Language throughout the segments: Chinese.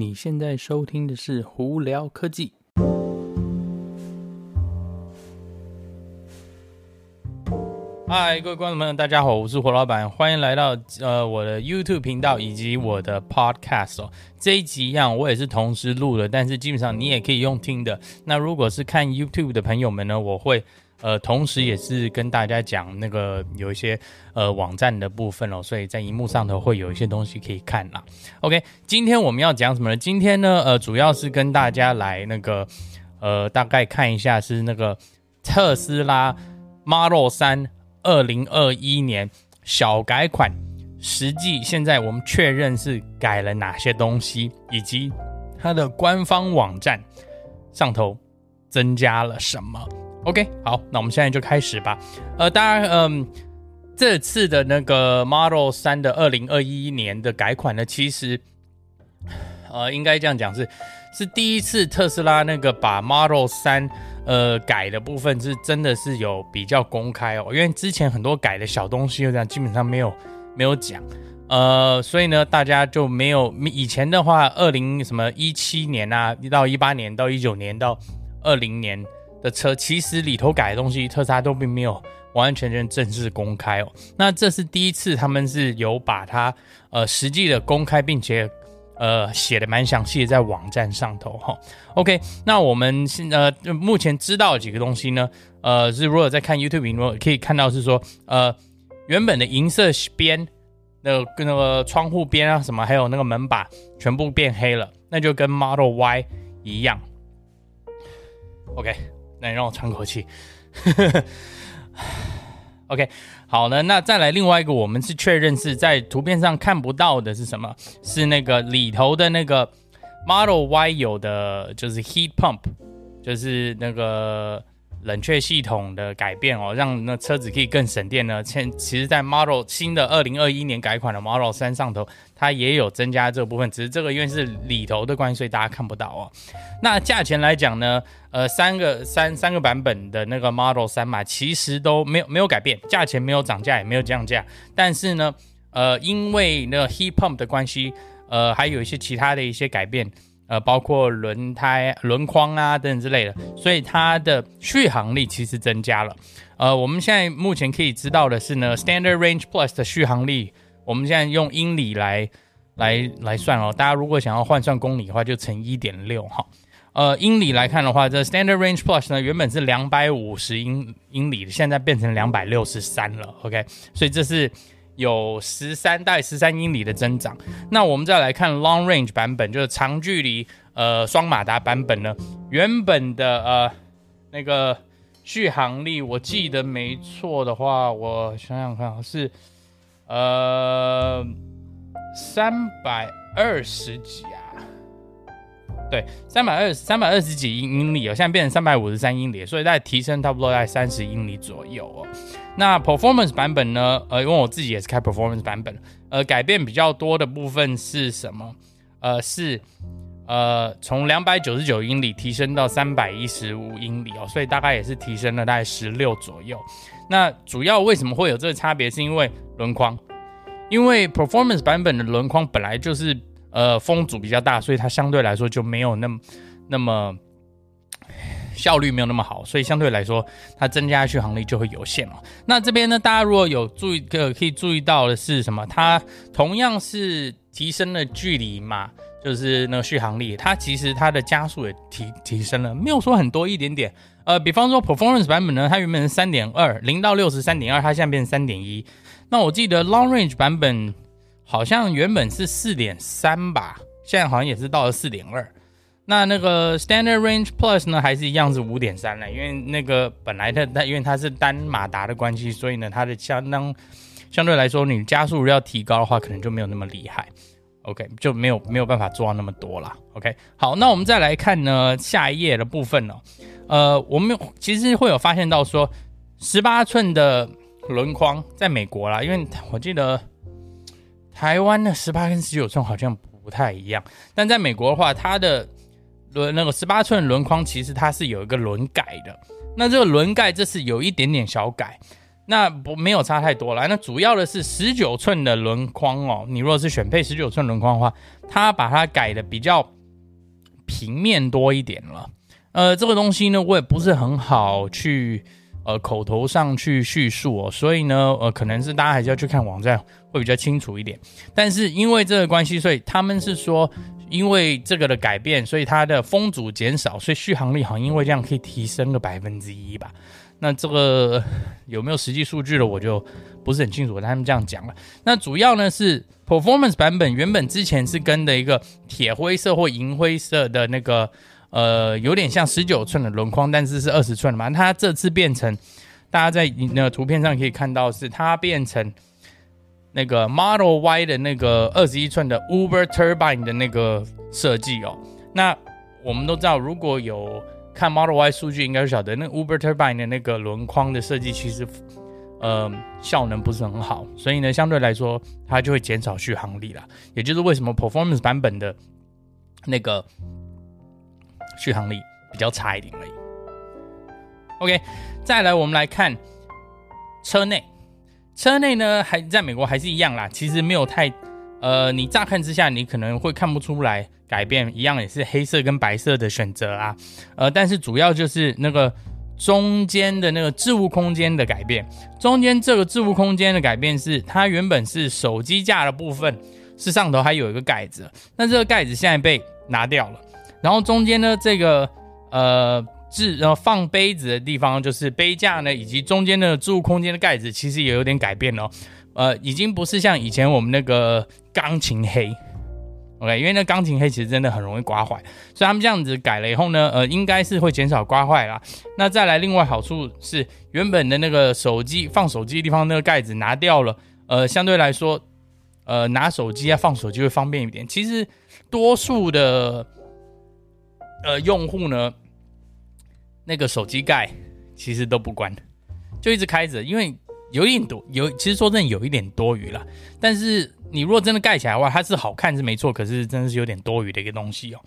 你现在收听的是《胡聊科技》。嗨，各位观众朋友，大家好，我是胡老板，欢迎来到呃我的 YouTube 频道以及我的 Podcast 哦。这一集一样，我也是同时录的，但是基本上你也可以用听的。那如果是看 YouTube 的朋友们呢，我会。呃，同时也是跟大家讲那个有一些呃网站的部分哦，所以在荧幕上头会有一些东西可以看啦。OK，今天我们要讲什么呢？今天呢，呃，主要是跟大家来那个呃大概看一下是那个特斯拉 Model 3二零二一年小改款，实际现在我们确认是改了哪些东西，以及它的官方网站上头增加了什么。OK，好，那我们现在就开始吧。呃，当然，嗯，这次的那个 Model 3的二零二一年的改款呢，其实，呃，应该这样讲是，是第一次特斯拉那个把 Model 3呃改的部分是真的是有比较公开哦，因为之前很多改的小东西就这样，基本上没有没有讲，呃，所以呢，大家就没有以前的话，二零什么一七年啊，到一八年到一九年到二零年。的车其实里头改的东西，特斯拉都并没有完完全全正式公开哦。那这是第一次，他们是有把它呃实际的公开，并且呃写的蛮详细的在网站上头哈。OK，那我们现呃目前知道几个东西呢，呃是如果在看 YouTube，如果可以看到是说呃原本的银色边那跟那个窗户边啊什么，还有那个门把全部变黑了，那就跟 Model Y 一样。OK。来让我喘口气。OK，好了，那再来另外一个，我们是确认是在图片上看不到的是什么？是那个里头的那个 Model Y 有的，就是 Heat Pump，就是那个。冷却系统的改变哦，让那车子可以更省电呢。现其实，在 Model 新的二零二一年改款的 Model 三上头，它也有增加这部分，只是这个因为是里头的关系，所以大家看不到哦。那价钱来讲呢，呃，三个三三个版本的那个 Model 三嘛，其实都没有没有改变，价钱没有涨价，也没有降价。但是呢，呃，因为那个 Heat Pump 的关系，呃，还有一些其他的一些改变。呃，包括轮胎、轮框啊等等之类的，所以它的续航力其实增加了。呃，我们现在目前可以知道的是呢，Standard Range Plus 的续航力，我们现在用英里来来来算哦。大家如果想要换算公里的话，就乘一点六哈。呃，英里来看的话，这 Standard Range Plus 呢，原本是两百五十英英里的，现在变成两百六十三了。OK，所以这是。有十三代十三英里的增长。那我们再来看 Long Range 版本，就是长距离呃双马达版本呢，原本的呃那个续航力，我记得没错的话，我想想看，是呃三百二十几啊。对，三百二十三百二十几英英里哦，现在变成三百五十三英里，所以在提升差不多在三十英里左右哦。那 Performance 版本呢？呃，因为我自己也是开 Performance 版本，呃，改变比较多的部分是什么？呃，是呃从两百九十九英里提升到三百一十五英里哦，所以大概也是提升了大概十六左右。那主要为什么会有这个差别？是因为轮框，因为 Performance 版本的轮框本来就是。呃，风阻比较大，所以它相对来说就没有那么那么效率没有那么好，所以相对来说它增加续航力就会有限了。那这边呢，大家如果有注意，可可以注意到的是什么？它同样是提升了距离嘛，就是那个续航力，它其实它的加速也提提升了，没有说很多一点点。呃，比方说 Performance 版本呢，它原本是三点二，零到六十三点二，它现在变成三点一。那我记得 Long Range 版本。好像原本是四点三吧，现在好像也是到了四点二。那那个 Standard Range Plus 呢，还是一样是五点三了。因为那个本来的它，因为它是单马达的关系，所以呢，它的相当相对来说，你加速要提高的话，可能就没有那么厉害。OK，就没有没有办法做到那么多了。OK，好，那我们再来看呢下一页的部分呢、哦。呃，我们其实会有发现到说，十八寸的轮框在美国啦，因为我记得。台湾的十八跟十九寸好像不太一样，但在美国的话，它的轮那个十八寸轮框其实它是有一个轮盖的。那这个轮盖这是有一点点小改。那不没有差太多了。那主要的是十九寸的轮框哦，你如果是选配十九寸轮框的话，它把它改的比较平面多一点了。呃，这个东西呢，我也不是很好去呃口头上去叙述哦，所以呢，呃，可能是大家还是要去看网站会比较清楚一点。但是因为这个关系，所以他们是说，因为这个的改变，所以它的风阻减少，所以续航力好像因为这样可以提升个百分之一吧。那这个有没有实际数据了，我就不是很清楚。他们这样讲了。那主要呢是 Performance 版本，原本之前是跟的一个铁灰色或银灰色的那个，呃，有点像十九寸的轮框，但是是二十寸的嘛。它这次变成，大家在那个图片上可以看到，是它变成那个 Model Y 的那个二十一寸的 Uber Turbine 的那个设计哦。那我们都知道，如果有看 Model Y 数据应该是晓得，那 Uber Turbine 的那个轮框的设计其实，呃，效能不是很好，所以呢，相对来说它就会减少续航力啦。也就是为什么 Performance 版本的那个续航力比较差一点而已。OK，再来我们来看车内，车内呢还在美国还是一样啦，其实没有太，呃，你乍看之下你可能会看不出来。改变一样也是黑色跟白色的选择啊，呃，但是主要就是那个中间的那个置物空间的改变。中间这个置物空间的改变是，它原本是手机架的部分，是上头还有一个盖子，那这个盖子现在被拿掉了。然后中间呢，这个呃置呃放杯子的地方，就是杯架呢，以及中间的置物空间的盖子，其实也有点改变了，呃，已经不是像以前我们那个钢琴黑。OK，因为那钢琴黑其实真的很容易刮坏，所以他们这样子改了以后呢，呃，应该是会减少刮坏啦。那再来，另外好处是原本的那个手机放手机的地方那个盖子拿掉了，呃，相对来说，呃，拿手机啊放手机会方便一点。其实多数的呃用户呢，那个手机盖其实都不关，就一直开着，因为有一点多，有其实说真的有一点多余了，但是。你如果真的盖起来的话，它是好看是没错，可是真的是有点多余的一个东西哦。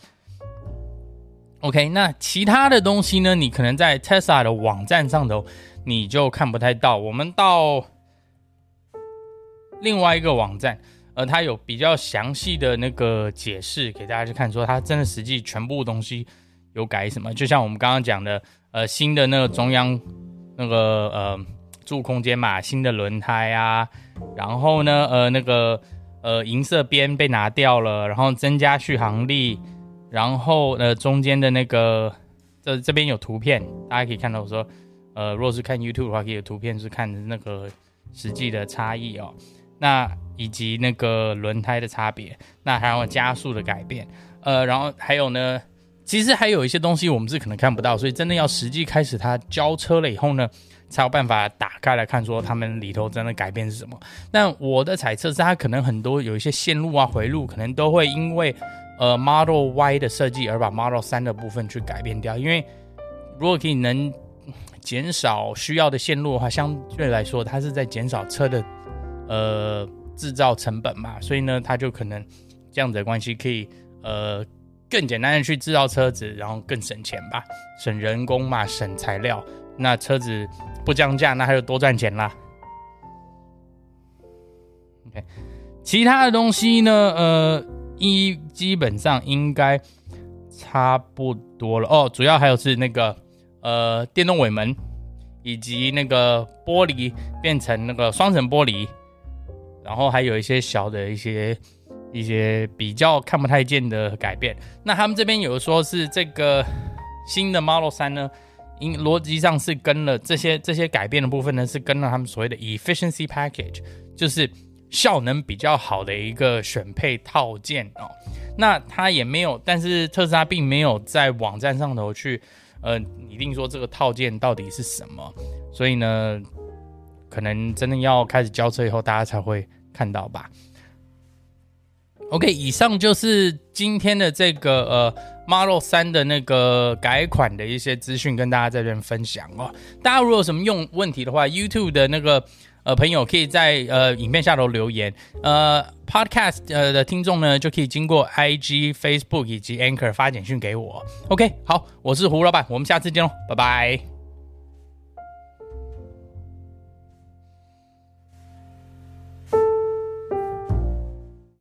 OK，那其他的东西呢？你可能在 Tesla 的网站上头你就看不太到。我们到另外一个网站，呃，它有比较详细的那个解释给大家去看，说它真的实际全部东西有改什么。就像我们刚刚讲的，呃，新的那个中央那个呃置物空间嘛，新的轮胎啊，然后呢，呃，那个。呃，银色边被拿掉了，然后增加续航力，然后呃，中间的那个这这边有图片，大家可以看到我说，呃，如果是看 YouTube 的话，可以有图片是看那个实际的差异哦。那以及那个轮胎的差别，那还有加速的改变，呃，然后还有呢，其实还有一些东西我们是可能看不到，所以真的要实际开始它交车了以后呢。才有办法打开来看，说他们里头真的改变是什么。但我的猜测是，它可能很多有一些线路啊、回路，可能都会因为呃 Model Y 的设计而把 Model 3的部分去改变掉。因为如果可以能减少需要的线路的话，相对来说，它是在减少车的呃制造成本嘛。所以呢，它就可能这样子的关系，可以呃更简单的去制造车子，然后更省钱吧，省人工嘛，省材料，那车子。不降价，那还有多赚钱啦。OK，其他的东西呢？呃，一基本上应该差不多了哦。主要还有是那个呃电动尾门，以及那个玻璃变成那个双层玻璃，然后还有一些小的一些一些比较看不太见的改变。那他们这边有说是这个新的 Model 3呢？因逻辑上是跟了这些这些改变的部分呢，是跟了他们所谓的 efficiency package，就是效能比较好的一个选配套件哦。那它也没有，但是特斯拉并没有在网站上头去呃拟定说这个套件到底是什么，所以呢，可能真的要开始交车以后，大家才会看到吧。OK，以上就是今天的这个呃 Model 3的那个改款的一些资讯，跟大家在这边分享哦。大家如果有什么用问题的话，YouTube 的那个呃朋友可以在呃影片下头留言，呃 Podcast 呃的听众呢就可以经过 IG、Facebook 以及 Anchor 发简讯给我。OK，好，我是胡老板，我们下次见喽，拜拜。